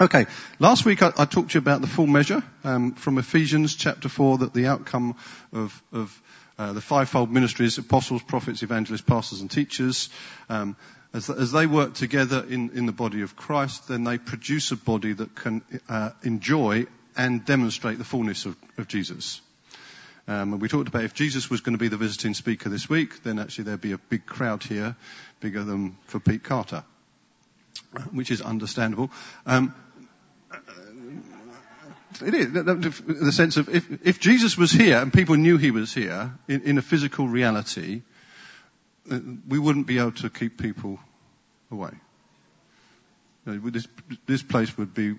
Okay, last week I, I, talked to you about the full measure um, from Ephesians chapter 4 that the outcome of, of uh, the fivefold ministries, apostles, prophets, evangelists, pastors and teachers, um, as, as, they work together in, in, the body of Christ, then they produce a body that can uh, enjoy and demonstrate the fullness of, of Jesus. Um, and we talked about if Jesus was going to be the visiting speaker this week, then actually there'd be a big crowd here, bigger than for Pete Carter, which is understandable. Um, it is, the sense of if, if Jesus was here and people knew he was here in, in a physical reality, we wouldn't be able to keep people away. This, this place would be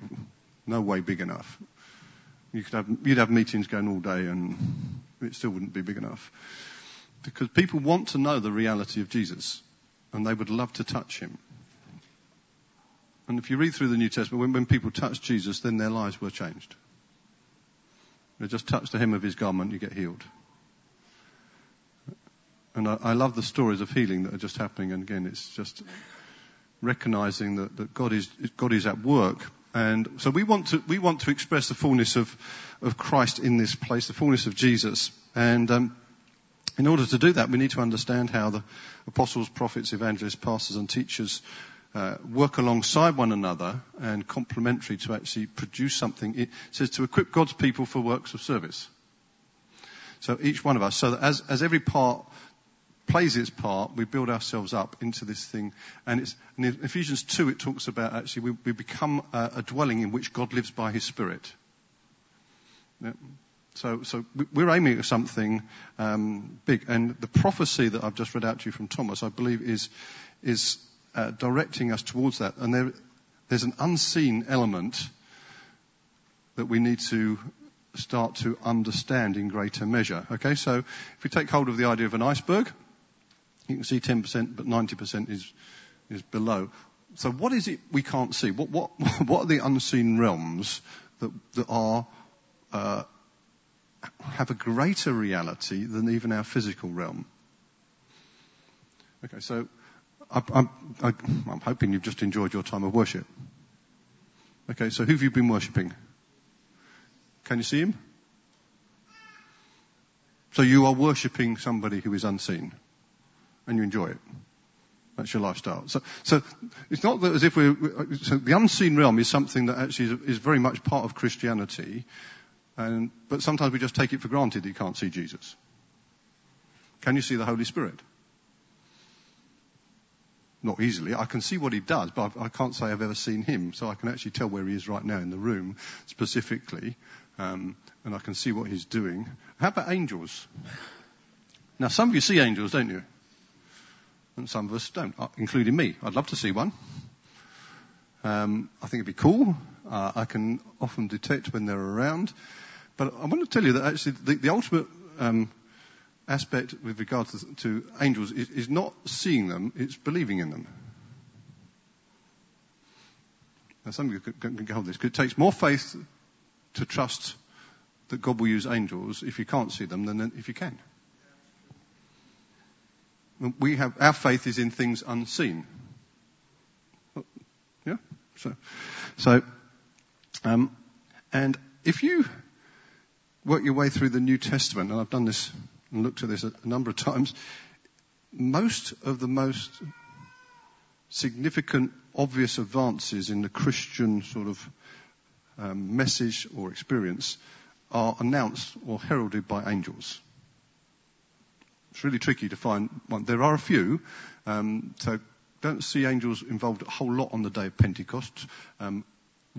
no way big enough. You could have, you'd have meetings going all day and it still wouldn't be big enough. Because people want to know the reality of Jesus and they would love to touch him. And if you read through the New Testament, when, when people touch Jesus, then their lives were changed. You just touch the hem of his garment, you get healed. And I, I, love the stories of healing that are just happening. And again, it's just recognizing that, that God is God is at work. And so we want to we want to express the fullness of of Christ in this place, the fullness of Jesus. And um, in order to do that, we need to understand how the apostles, prophets, evangelists, pastors, and teachers uh, work alongside one another and complementary to actually produce something. It says to equip God's people for works of service. So each one of us, so that as, as every part plays its part, we build ourselves up into this thing. And it's, in Ephesians 2, it talks about actually we, we become a, a, dwelling in which God lives by His Spirit. Yeah. So, so we're aiming at something um, big. And the prophecy that I've just read out to you from Thomas, I believe, is is uh, directing us towards that. And there, there's an unseen element that we need to start to understand in greater measure. Okay, so if we take hold of the idea of an iceberg, you can see 10%, but 90% is, is below. So what is it we can't see? What, what, what are the unseen realms that, that are, uh, have a greater reality than even our physical realm? Okay, so I'm, I'm hoping you've just enjoyed your time of worship. Okay, so who have you been worshipping? Can you see him? So you are worshipping somebody who is unseen, and you enjoy it. That's your lifestyle. So, so it's not that as if we're. So the unseen realm is something that actually is, is very much part of Christianity, and but sometimes we just take it for granted that you can't see Jesus. Can you see the Holy Spirit? Not easily. I can see what he does, but I can't say I've ever seen him. So I can actually tell where he is right now in the room specifically, um, and I can see what he's doing. How about angels? Now, some of you see angels, don't you? And some of us don't, uh, including me. I'd love to see one. Um, I think it'd be cool. Uh, I can often detect when they're around. But I want to tell you that actually the, the ultimate um, aspect with regard to, to angels is, is not seeing them, it's believing in them. Now, some of you can, can hold this. It takes more faith to trust that God will use angels if you can't see them than if you can. We have, our faith is in things unseen. Yeah? So, so, um, and if you work your way through the New Testament, and I've done this and looked at this a number of times, most of the most significant, obvious advances in the Christian sort of um, message or experience are announced or heralded by angels. It's really tricky to find one. There are a few, um, so don't see angels involved a whole lot on the day of Pentecost. Um,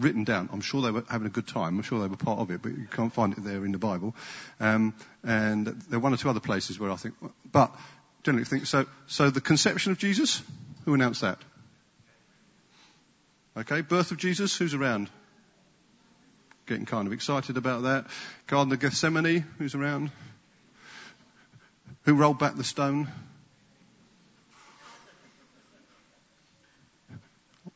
written down. I'm sure they were having a good time. I'm sure they were part of it, but you can't find it there in the Bible. Um, and there are one or two other places where I think, but generally think so. So the conception of Jesus, who announced that? Okay, birth of Jesus, who's around? Getting kind of excited about that. Garden of Gethsemane, who's around? Who rolled back the stone?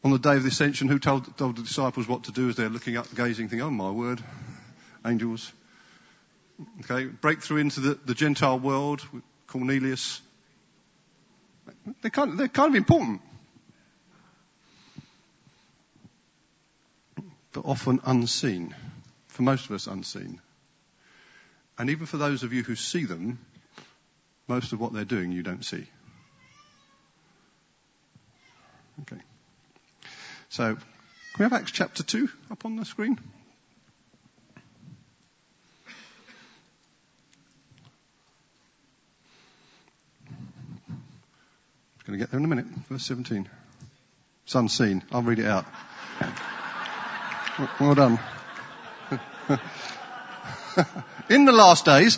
On the day of the ascension, who told, told the disciples what to do as they're looking up, gazing, thinking, oh my word, angels. Okay, breakthrough into the, the Gentile world Cornelius. They're kind, of, they're kind of important. but often unseen. For most of us, unseen. And even for those of you who see them, most of what they're doing you don't see. Okay. So, can we have Acts chapter 2 up on the screen? I'm Going to get there in a minute. Verse 17. It's unseen. I'll read it out. well done. in the last days,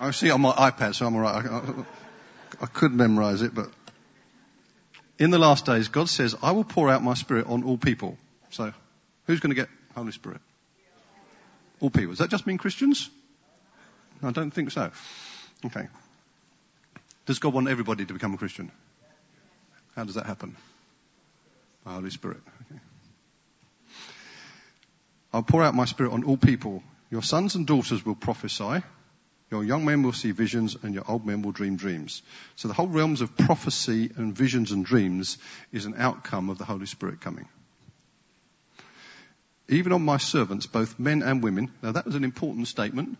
I see it on my iPad, so I'm alright. I, I, I could memorize it, but in the last days, God says, I will pour out my spirit on all people. So, who's going to get Holy Spirit? All people. Does that just mean Christians? I don't think so. Okay. Does God want everybody to become a Christian? How does that happen? The Holy Spirit. Okay. I'll pour out my spirit on all people. Your sons and daughters will prophesy. Your young men will see visions and your old men will dream dreams. So the whole realms of prophecy and visions and dreams is an outcome of the Holy Spirit coming. Even on my servants, both men and women. Now that was an important statement.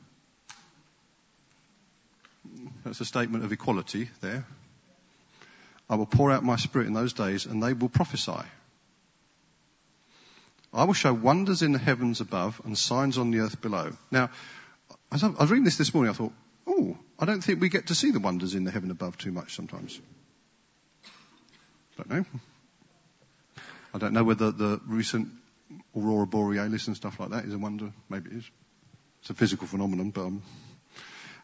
That's a statement of equality there. I will pour out my spirit in those days and they will prophesy. I will show wonders in the heavens above and signs on the earth below. Now, as I was reading this this morning, I thought, oh, I don't think we get to see the wonders in the heaven above too much sometimes. Don't know. I don't know whether the recent aurora borealis and stuff like that is a wonder. Maybe it is. It's a physical phenomenon, but um,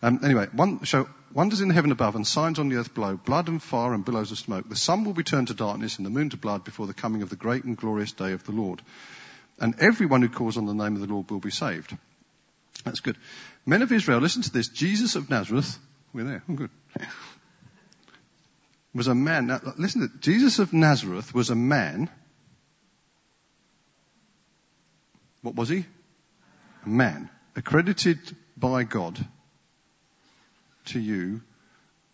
um, anyway, one, show wonders in the heaven above and signs on the earth below, blood and fire and billows of smoke. The sun will be turned to darkness and the moon to blood before the coming of the great and glorious day of the Lord. And everyone who calls on the name of the Lord will be saved. That's good. Men of Israel, listen to this. Jesus of Nazareth, we're there. Oh, good. Was a man. Now, listen to Jesus of Nazareth was a man. What was he? A man. Accredited by God to you.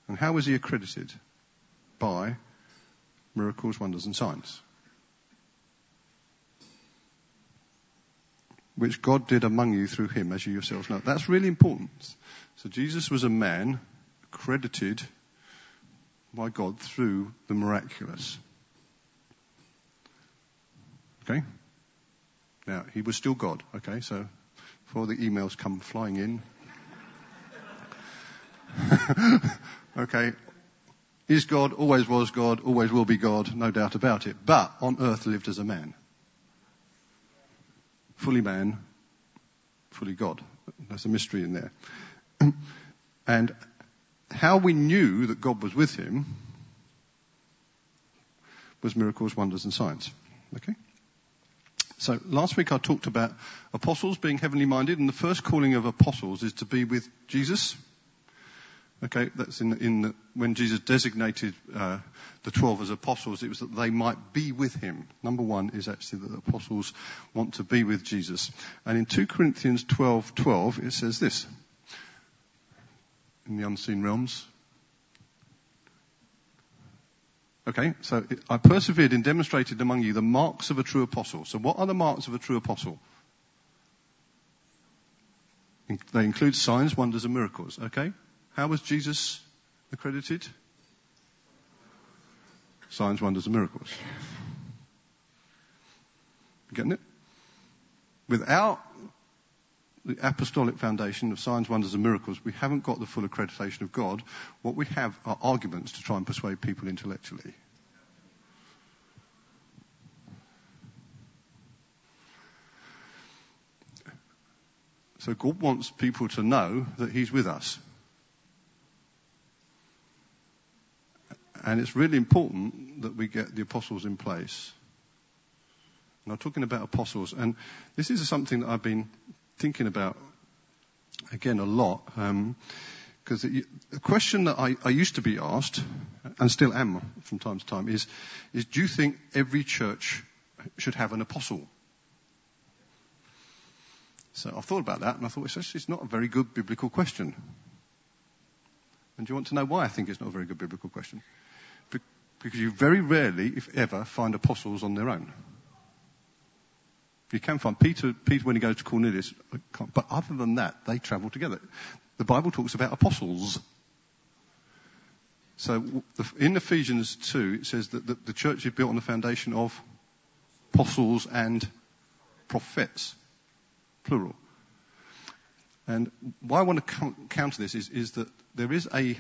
And how was he accredited? By miracles, wonders and signs. Which God did among you through him, as you yourselves know. That's really important. So Jesus was a man credited by God through the miraculous. Okay? Now, he was still God, okay? So, before the emails come flying in. okay. Is God, always was God, always will be God, no doubt about it. But on earth lived as a man fully man, fully God. There's a mystery in there. and how we knew that God was with him was miracles, wonders, and signs. Okay? So last week I talked about apostles being heavenly minded, and the first calling of apostles is to be with Jesus. Okay, that's in, in the, when Jesus designated uh, the twelve as apostles, it was that they might be with him. Number one is actually that the apostles want to be with Jesus. And in 2 Corinthians 12, 12, it says this, in the unseen realms. Okay, so it, I persevered and demonstrated among you the marks of a true apostle. So what are the marks of a true apostle? They include signs, wonders, and miracles. Okay? How was Jesus accredited? Signs, wonders, and miracles. Getting it? Without the apostolic foundation of signs, wonders, and miracles, we haven't got the full accreditation of God. What we have are arguments to try and persuade people intellectually. So God wants people to know that He's with us. And it's really important that we get the apostles in place. And I'm talking about apostles, and this is something that I've been thinking about again a lot. because um, the question that I, I, used to be asked, and still am from time to time, is, is do you think every church should have an apostle? So I've thought about that, and I thought it's actually not a very good biblical question. And do you want to know why I think it's not a very good biblical question? Because you very rarely, if ever, find apostles on their own. You can find Peter, Peter when he goes to Cornelius, but other than that, they travel together. The Bible talks about apostles. So in Ephesians 2, it says that the church is built on the foundation of apostles and prophets, plural. And why I want to counter this is, is that there is a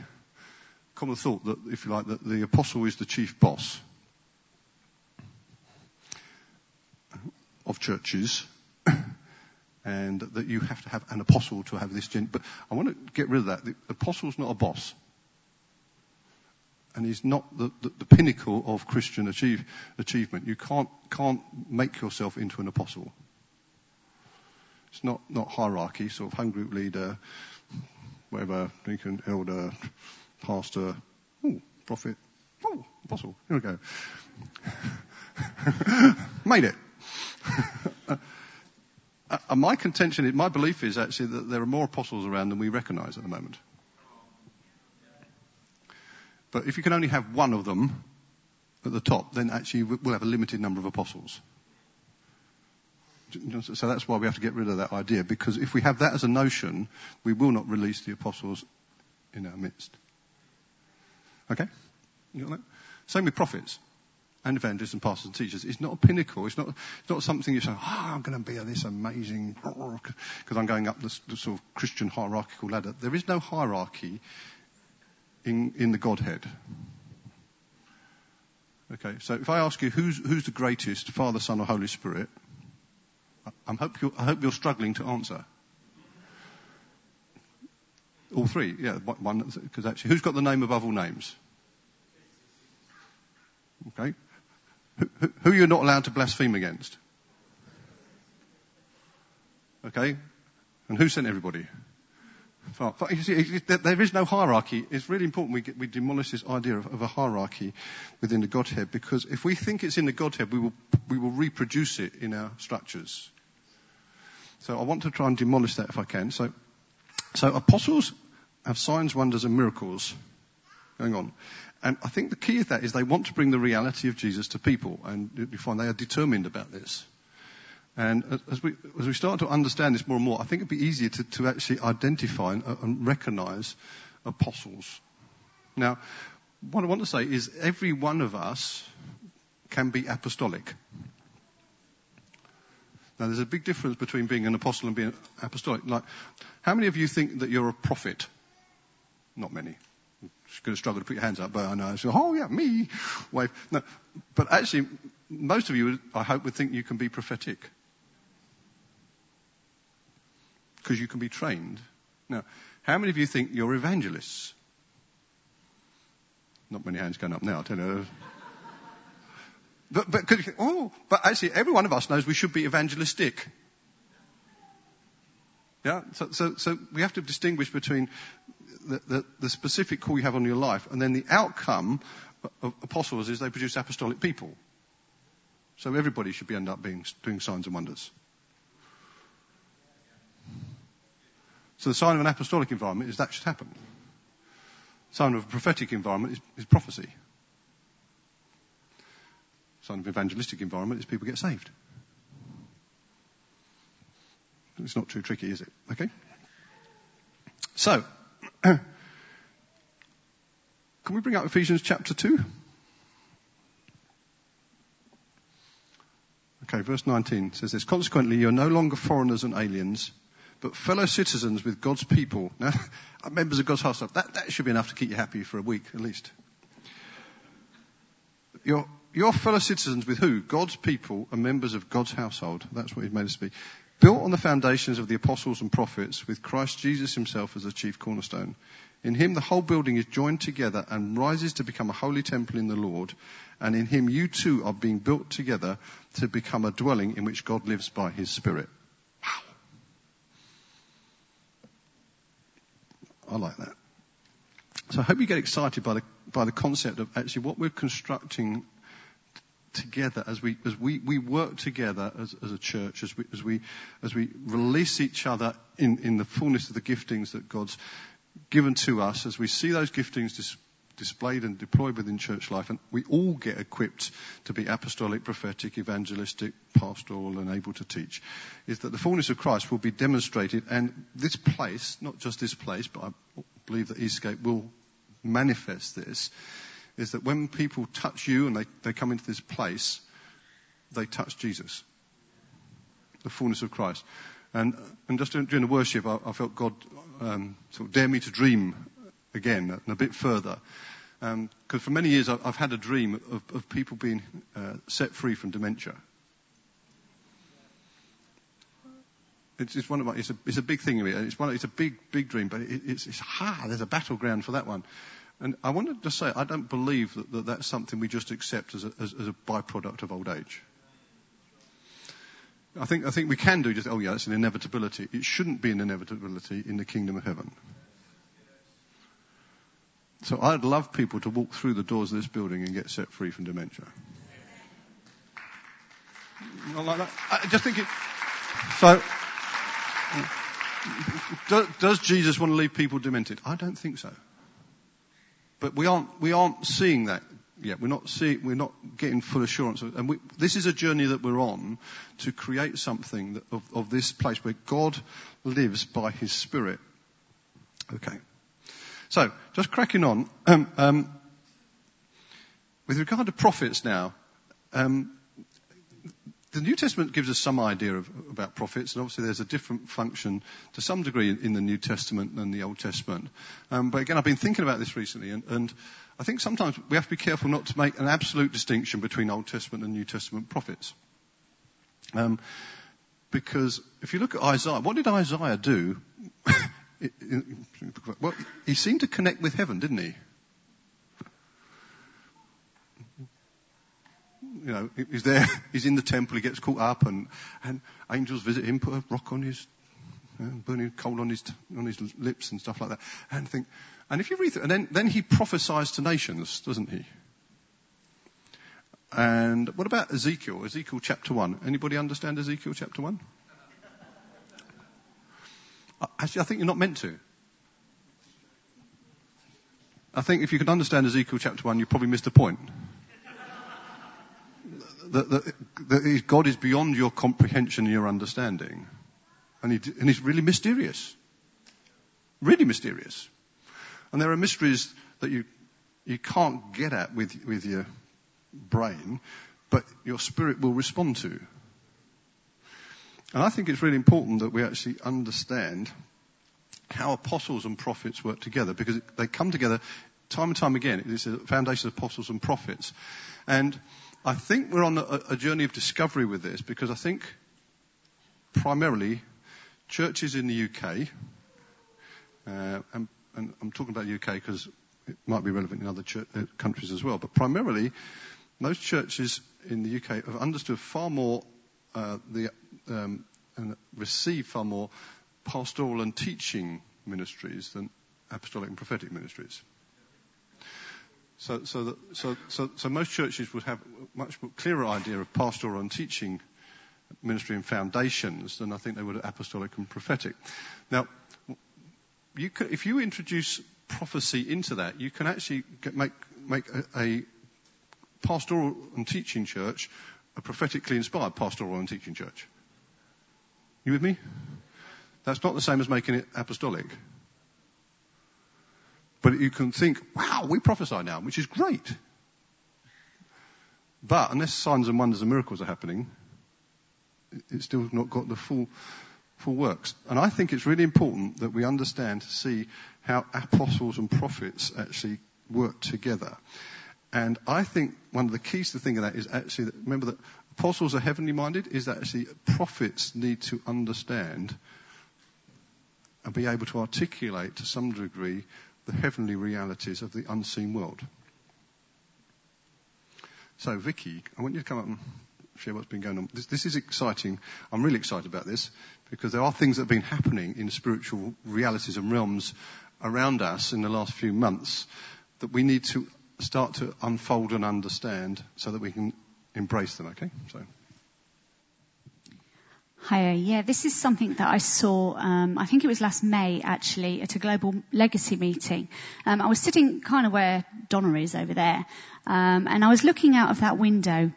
common thought that, if you like, that the apostle is the chief boss of churches, and that you have to have an apostle to have this. Gen- but I want to get rid of that. The apostle's not a boss, and he's not the, the, the pinnacle of Christian achieve, achievement. You can't can't make yourself into an apostle. It's not not hierarchy, sort of home group leader, whatever, deacon, elder, pastor, ooh, prophet, oh, apostle. Here we go. Made it. uh, my contention, my belief is actually that there are more apostles around than we recognize at the moment. But if you can only have one of them at the top, then actually we'll have a limited number of apostles. So that's why we have to get rid of that idea, because if we have that as a notion, we will not release the apostles in our midst. Okay? You got that? Same with prophets and evangelists and pastors and teachers. It's not a pinnacle. It's not, it's not something you say, oh, ah, I'm going to be this amazing, because I'm going up the, the sort of Christian hierarchical ladder. There is no hierarchy in, in the Godhead. Okay, so if I ask you who's, who's the greatest, Father, Son, or Holy Spirit, I hope, I hope you're struggling to answer. All three, yeah, one, because actually, who's got the name above all names? Okay, who, who you're not allowed to blaspheme against? Okay, and who sent everybody? There is no hierarchy. It's really important we, get, we demolish this idea of, of, a hierarchy within the Godhead because if we think it's in the Godhead, we will, we will reproduce it in our structures. So I want to try and demolish that if I can. So, so apostles have signs, wonders, and miracles going on. And I think the key of that is they want to bring the reality of Jesus to people, and you find they are determined about this. And as we, as we start to understand this more and more, I think it'd be easier to, to actually identify and, and recognize apostles. Now, what I want to say is every one of us can be apostolic. Now, there's a big difference between being an apostle and being apostolic. Like, how many of you think that you're a prophet? Not many. You're going to struggle to put your hands up, but I know. So, oh yeah, me. Wave. No, but actually, most of you, I hope, would think you can be prophetic because you can be trained. Now, how many of you think you're evangelists? Not many hands going up now. I tell you. But, but, oh, but actually, every one of us knows we should be evangelistic. Yeah, so, so, so we have to distinguish between the, the, the, specific call you have on your life and then the outcome uh, of apostles is they produce apostolic people. So everybody should be end up being, doing signs and wonders. So the sign of an apostolic environment is that should happen. Sign of a prophetic environment is, is prophecy sign of evangelistic environment is people get saved. It's not too tricky, is it? Okay? So, can we bring up Ephesians chapter 2? Okay, verse 19 says this. Consequently, you're no longer foreigners and aliens, but fellow citizens with God's people. Now, members of God's household. That, that should be enough to keep you happy for a week, at least. You're your fellow citizens with who? God's people and members of God's household. That's what he's made us to be. Built on the foundations of the apostles and prophets with Christ Jesus himself as the chief cornerstone. In him the whole building is joined together and rises to become a holy temple in the Lord. And in him you too are being built together to become a dwelling in which God lives by his Spirit. Wow. I like that. So I hope you get excited by the, by the concept of actually what we're constructing together as we as we, we work together as, as a church as we as we as we release each other in, in the fullness of the giftings that God's given to us as we see those giftings dis, displayed and deployed within church life, and we all get equipped to be apostolic, prophetic, evangelistic, pastoral, and able to teach, is that the fullness of Christ will be demonstrated, and this place, not just this place, but I believe that Eastgate will manifest this, is that when people touch you and they, they come into this place, they touch Jesus. The fullness of Christ. And, and just during the worship, I, I felt God um, sort of dare me to dream again and a bit further. Because um, for many years I've, had a dream of, of people being uh, set free from dementia. It's, it's, one of my, it's a, it's a big thing. It's, one, it's a big, big dream, but it, it's, it's ha, there's a battleground for that one. And I wanted to say, I don't believe that, that that's something we just accept as a, as, as a byproduct of old age. I think, I think we can do just, oh yeah, it's an inevitability. It shouldn't be an inevitability in the kingdom of heaven. So I'd love people to walk through the doors of this building and get set free from dementia. Not like that. I just think it. So, does, does Jesus want to leave people demented? I don't think so. But we aren't, we aren't seeing that yet. We're not seeing, we're not getting full assurance. Of, and we, this is a journey that we're on to create something that, of, of this place where God lives by His Spirit. Okay. So, just cracking on. Um, um, with regard to prophets now, um, the New Testament gives us some idea of, about prophets, and obviously there's a different function to some degree in, the New Testament than the Old Testament. Um, but again, I've been thinking about this recently, and, and, I think sometimes we have to be careful not to make an absolute distinction between Old Testament and New Testament prophets. Um, because if you look at Isaiah, what did Isaiah do? well, he seemed to connect with heaven, didn't he? You know, he's there, he's in the temple, he gets caught up, and, and angels visit him, put a rock on his, you know, burning coal on his, on his lips and stuff like that. And think, and if you read and then, then he prophesies to nations, doesn't he? And what about Ezekiel? Ezekiel chapter 1. Anybody understand Ezekiel chapter 1? Actually, I think you're not meant to. I think if you could understand Ezekiel chapter 1, you probably missed the point that, that, that God is beyond your comprehension and your understanding. And, he, and he's really mysterious. Really mysterious. And there are mysteries that you, you can't get at with, with your brain, but your spirit will respond to. And I think it's really important that we actually understand how apostles and prophets work together because they come together time and time again. It's a foundation of apostles and prophets. And I think we're on a, a journey of discovery with this because I think primarily churches in the UK, uh, and, and, I'm talking about UK because it might be relevant in other church, uh, countries as well, but primarily most churches in the UK have understood far more uh, the um, and received far more pastoral and teaching ministries than apostolic and prophetic ministries. So, so, so, so, so most churches would have a much clearer idea of pastoral and teaching ministry and foundations than I think they would apostolic and prophetic. Now, you can, if you introduce prophecy into that, you can actually get, make, make a, a pastoral and teaching church a prophetically inspired pastoral and teaching church. You with me? That's not the same as making it apostolic. But you can think, wow, we prophesy now, which is great. But unless signs and wonders and miracles are happening, it's still not got the full, full works. And I think it's really important that we understand to see how apostles and prophets actually work together. And I think one of the keys to thinking that is actually that, remember that apostles are heavenly minded, is that actually prophets need to understand and be able to articulate to some degree the heavenly realities of the unseen world. So, Vicky, I want you to come up and share what's been going on. This, this, is exciting. I'm really excited about this because there are things that have been happening in spiritual realities and realms around us in the last few months that we need to start to unfold and understand so that we can embrace them, okay? So. Hi, yeah, this is something that I saw, um, I think it was last May actually, at a global legacy meeting. Um, I was sitting kind of where Donna is over there, um, and I was looking out of that window.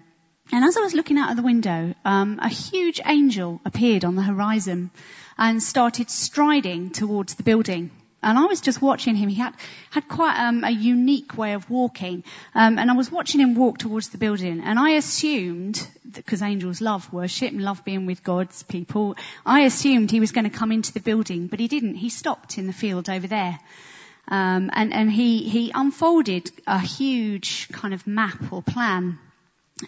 And as I was looking out of the window, um, a huge angel appeared on the horizon and started striding towards the building. And I was just watching him. He had had quite um, a unique way of walking, um, and I was watching him walk towards the building. And I assumed, because angels love worship and love being with God's people, I assumed he was going to come into the building, but he didn't. He stopped in the field over there, um, and and he he unfolded a huge kind of map or plan.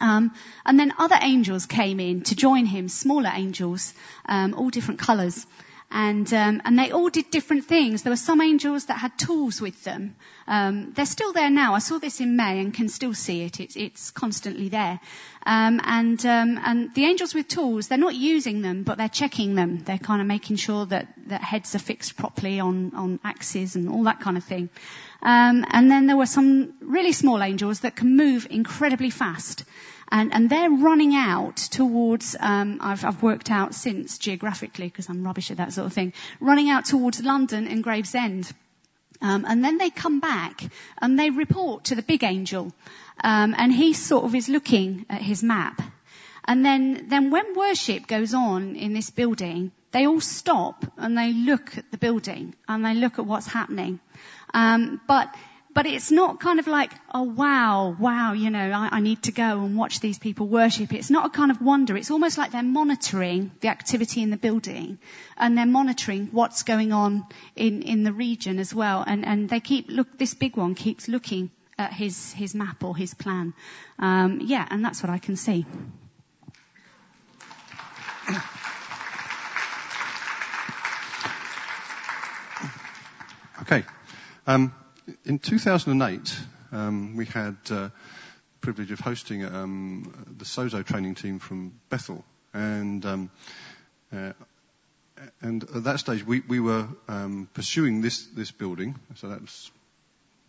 Um, and then other angels came in to join him, smaller angels, um, all different colours and um, and they all did different things. There were some angels that had tools with them. Um, they're still there now. I saw this in May and can still see it. It's, it's constantly there. Um, and um, and the angels with tools, they're not using them, but they're checking them. They're kind of making sure that that heads are fixed properly on on axes and all that kind of thing. Um, and then there were some really small angels that can move incredibly fast and, and they're running out towards, um, I've, I've worked out since geographically because I'm rubbish at that sort of thing, running out towards London and Gravesend. Um, and then they come back and they report to the big angel, um, and he sort of is looking at his map. And then, then when worship goes on in this building, they all stop and they look at the building and they look at what's happening. Um, but but it's not kind of like, oh wow, wow, you know, I, I, need to go and watch these people worship. It's not a kind of wonder. It's almost like they're monitoring the activity in the building and they're monitoring what's going on in, in the region as well. And, and they keep, look, this big one keeps looking at his, his map or his plan. Um, yeah, and that's what I can see. Okay. Um, in 2008, um, we had uh, the privilege of hosting um, the Sozo training team from Bethel, and um, uh, and at that stage we, we were um, pursuing this this building. So that was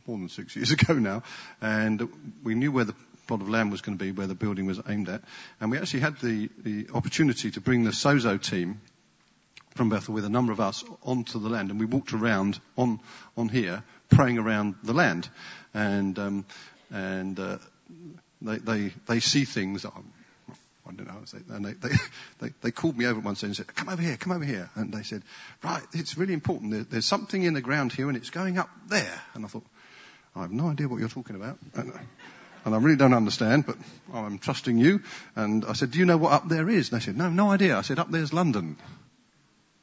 more than six years ago now, and we knew where the plot of land was going to be, where the building was aimed at, and we actually had the the opportunity to bring the Sozo team from Bethel with a number of us onto the land, and we walked around on on here praying around the land, and um, and uh, they, they they see things. I don't know. And they, they, they, they called me over one once and said, come over here, come over here. And they said, right, it's really important. There, there's something in the ground here and it's going up there. And I thought, I have no idea what you're talking about. And, and I really don't understand, but I'm trusting you. And I said, do you know what up there is? And they said, no, no idea. I said, up there's London.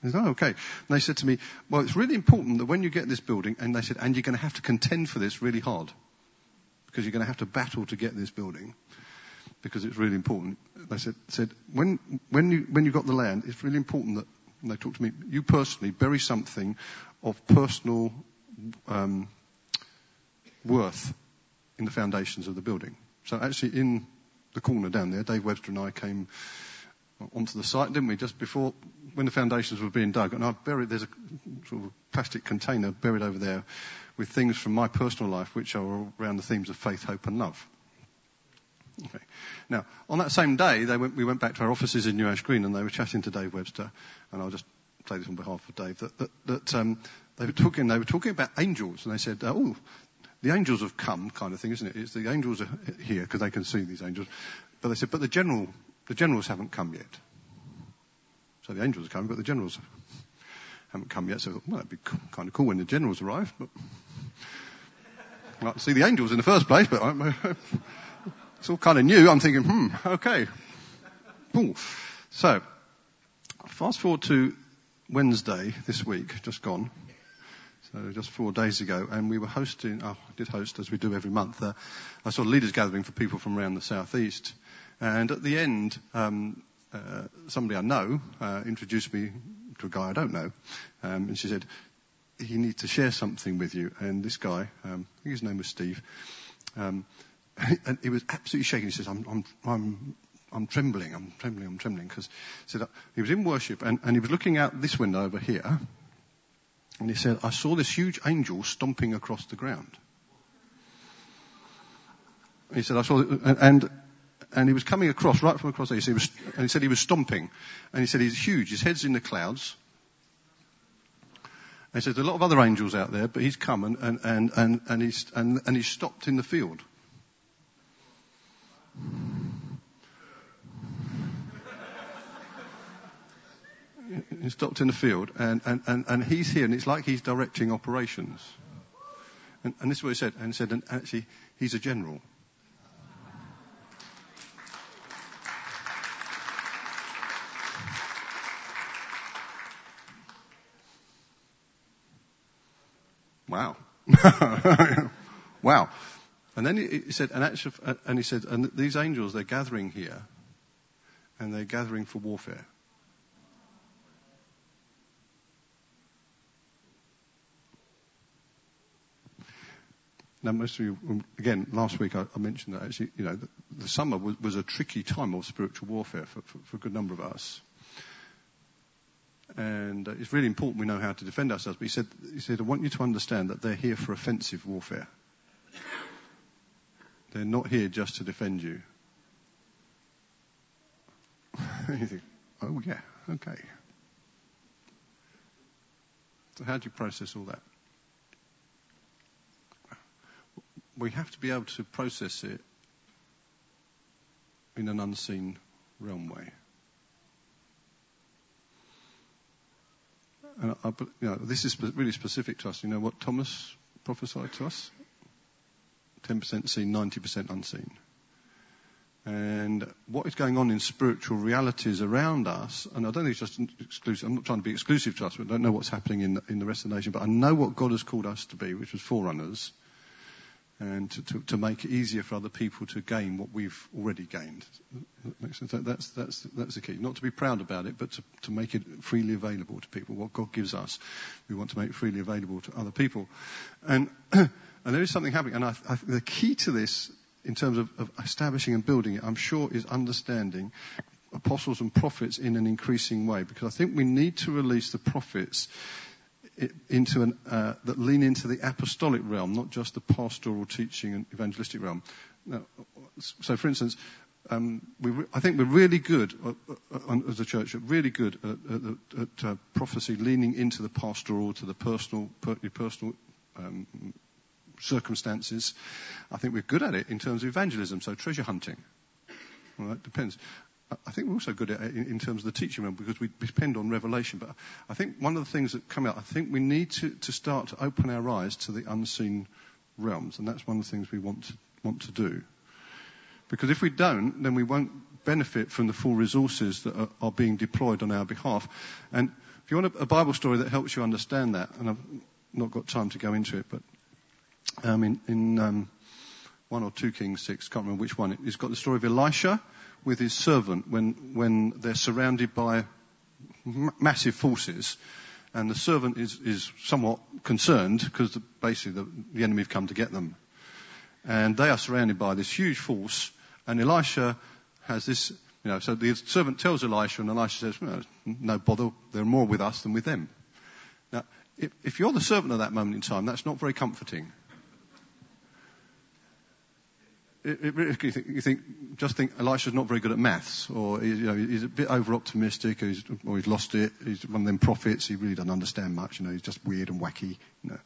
I said, oh, okay. And they said to me, well, it's really important that when you get this building, and they said, and you're going to have to contend for this really hard. Because you're going to have to battle to get this building. Because it's really important. They said, said when, when you, when you got the land, it's really important that, they talked to me, you personally bury something of personal, um, worth in the foundations of the building. So actually in the corner down there, Dave Webster and I came onto the site, didn't we? Just before, when the foundations were being dug. And I've buried, there's a sort of plastic container buried over there with things from my personal life which are around the themes of faith, hope and love. Okay. Now, on that same day, went, we went back to our offices in New Ash Green and they were chatting to Dave Webster, and I'll just say this on behalf of Dave, that, that, that um, they were talking, they were talking about angels, and they said, oh, the angels have come, kind of thing, isn't it? It's the angels are here because they can see these angels. But they said, but the general the generals haven't come yet. So the angels are coming, but the generals haven't come yet. So, well, that'd be kind of cool when the generals arrive, but I'd like to see the angels in the first place, but I, it's all kind of new. I'm thinking, hmm, okay. Cool. So, fast forward to Wednesday this week, just gone. So just four days ago, and we were hosting, oh, I did host as we do every month, uh, a sort of leaders gathering for people from around the southeast. And at the end, um, uh, somebody I know uh, introduced me to a guy I don't know, um, and she said, "He needs to share something with you." And this guy, um, I think his name was Steve, um, and he was absolutely shaking. He says, "I'm, I'm, I'm." I'm trembling, I'm trembling, I'm trembling, because he said he was in worship and, and he was looking out this window over here, and he said, I saw this huge angel stomping across the ground. He said, I saw, and, and and he was coming across, right from across there. He, was, and he said he was stomping. And he said he's huge. His head's in the clouds. And he said, there's a lot of other angels out there, but he's come and, and, and, and, and, he's, and, and he's stopped in the field. he stopped in the field and, and, and, and he's here and it's like he's directing operations. And, and this is what he said. And he said, and actually, he's a general. Wow. wow. And then he, said, and, actually, and he said, and these angels, they're gathering here, and they're gathering for warfare. Now, most of you, um, again, last week I, I mentioned that actually, you know, the, the summer was, was, a tricky time of spiritual warfare for, for, for a good number of us. And uh, it's really important we know how to defend ourselves. But he said, he said, I want you to understand that they're here for offensive warfare. They're not here just to defend you. you think, oh yeah, okay. So how do you process all that? we have to be able to process it in an unseen realm way. And I, you know, this is really specific to us. You know what Thomas prophesied to us? 10% seen, 90% unseen. And what is going on in spiritual realities around us, and I don't think it's just exclusive, I'm not trying to be exclusive to us, but I don't know what's happening in the, in the rest of the nation, but I know what God has called us to be, which was forerunners, and to, to, to, make it easier for other people to gain what we've already gained. That that's, that's, that's the key. Not to be proud about it, but to, to make it freely available to people. What God gives us, we want to make freely available to other people. And, and there is something happening. And I, I, the key to this, in terms of, of establishing and building it, I'm sure is understanding apostles and prophets in an increasing way. Because I think we need to release the prophets into an, uh, that lean into the apostolic realm, not just the pastoral teaching and evangelistic realm. Now, so, for instance, um, we re- I think we're really good uh, uh, as a church, really good at, at, at uh, prophecy, leaning into the pastoral, to the personal, per- personal um, circumstances. I think we're good at it in terms of evangelism, so treasure hunting. Well, that depends. I think we're also good at it in, terms of the teaching realm because we depend on revelation. But I think one of the things that come out, I think we need to, to start to open our eyes to the unseen realms, and that's one of the things we want to, want to do. Because if we don't, then we won't benefit from the full resources that are, are being deployed on our behalf. And if you want a, a, Bible story that helps you understand that, and I've not got time to go into it, but in, in um, one or two Kings six, can't remember which one. It's got the story of Elisha with his servant when, when they're surrounded by massive forces and the servant is, is somewhat concerned because basically the, the enemy have come to get them. And they are surrounded by this huge force and Elisha has this, you know, so the servant tells Elisha and Elisha says, no bother, they're more with us than with them. Now, if, if you're the servant at that moment in time, that's not very comforting it, it you, think, you think, just think Elisha's not very good at maths, or you know, he's a bit over optimistic, or he's, or he's lost it. He's one of them prophets. He really doesn't understand much. You know, he's just weird and wacky. You know.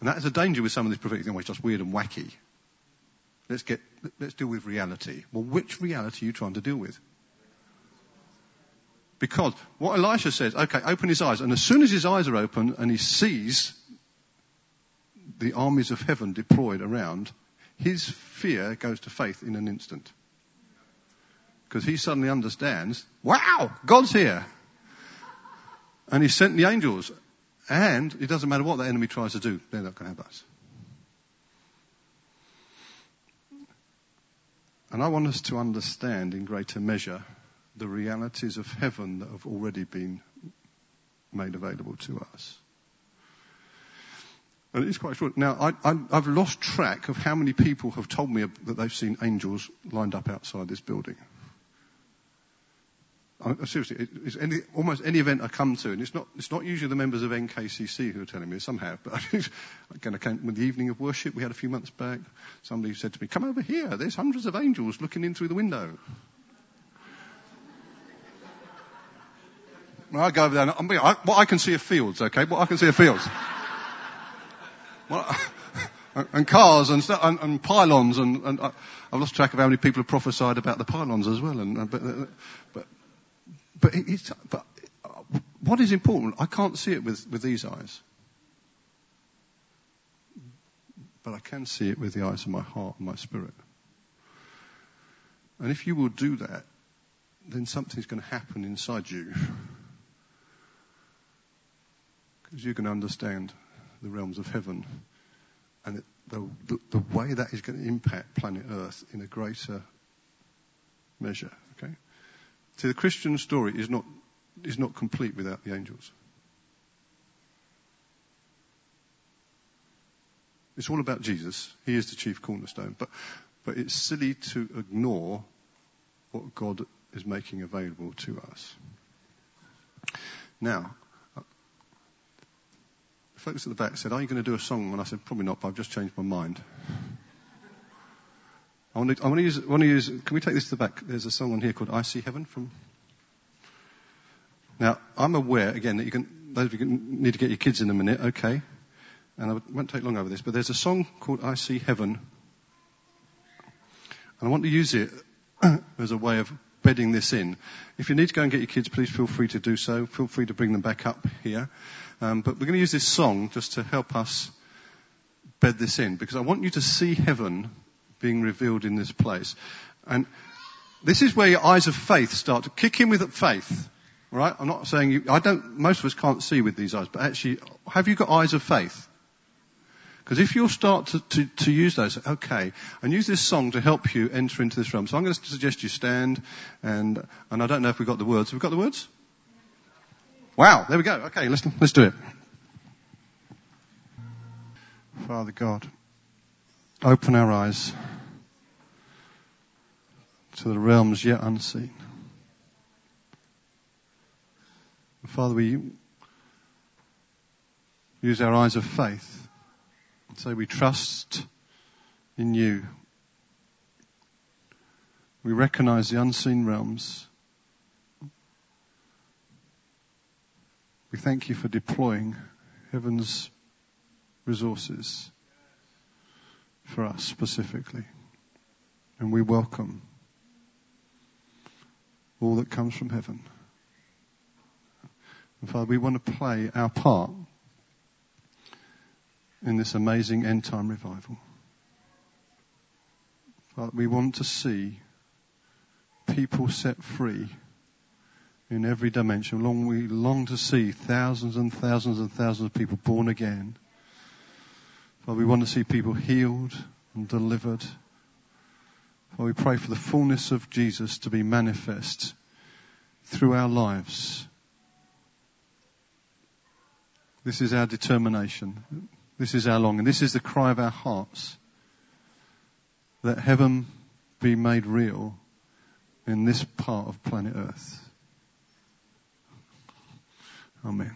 And that is a danger with some of these prophetic things. Well, he's just weird and wacky. Let's get, let's deal with reality. Well, which reality are you trying to deal with? Because what Elisha says, okay, open his eyes, and as soon as his eyes are open and he sees the armies of heaven deployed around, his fear goes to faith in an instant. Because he suddenly understands, wow, God's here. And he sent the angels. And it doesn't matter what the enemy tries to do, they're not going to have us. And I want us to understand in greater measure the realities of heaven that have already been made available to us. And it is quite short. Now, I, have lost track of how many people have told me that they've seen angels lined up outside this building. I, seriously, it, it's any, almost any event I come to, and it's not, it's not usually the members of NKCC who are telling me somehow, but again, I came with the evening of worship we had a few months back. Somebody said to me, come over here, there's hundreds of angels looking in through the window. Well, I go over there and I'm, I, what I can see are fields, okay? What I can see are fields. and cars and, and, and pylons and, and, I've lost track of how many people have prophesied about the pylons as well. And, uh, uh, but, but but, it's, but uh, what is important, I can't see it with, with these eyes. But I can see it with the eyes of my heart and my spirit. And if you will do that, then something's going to happen inside you. Because you can understand the realms of heaven and it, the, the, the way that is going to impact planet Earth in a greater measure. Okay? See, the Christian story is not, is not complete without the angels. It's all about Jesus. He is the chief cornerstone. But, but it's silly to ignore what God is making available to us. Now, folks at the back said, Are you going to do a song? And I said, Probably not, but I've just changed my mind. I want to, I want to use, I want to use, can we take this to the back? There's a song on here called I See Heaven from. Now, I'm aware, again, that you can, those of you can need to get your kids in a minute, okay. And I won't take long over this, but there's a song called I See Heaven. And I want to use it as a way of bedding this in. If you need to go and get your kids, please feel free to do so. Feel free to bring them back up here. Um, but we're going to use this song just to help us bed this in because I want you to see heaven being revealed in this place. And this is where your eyes of faith start to kick in with faith. Right? I'm not saying you, I don't, most of us can't see with these eyes, but actually, have you got eyes of faith? Because if you'll start to, to, to, use those, okay, and use this song to help you enter into this realm. So I'm going to suggest you stand, and, and I don't know if we've got the words. Have we got the words? Wow, there we go. Okay, let's, let's do it. Father God, open our eyes to the realms yet unseen. Father, we use our eyes of faith say we trust in you. We recognize the unseen realms. We thank you for deploying heaven's resources for us specifically. And we welcome all that comes from heaven. And Father, we want to play our part in this amazing end time revival. Father, we want to see people set free in every dimension. Long, we long to see thousands and thousands and thousands of people born again. Father, we want to see people healed and delivered. Father, we pray for the fullness of Jesus to be manifest through our lives this is our determination. This is our longing. This is the cry of our hearts. That heaven be made real in this part of planet Earth. Amen.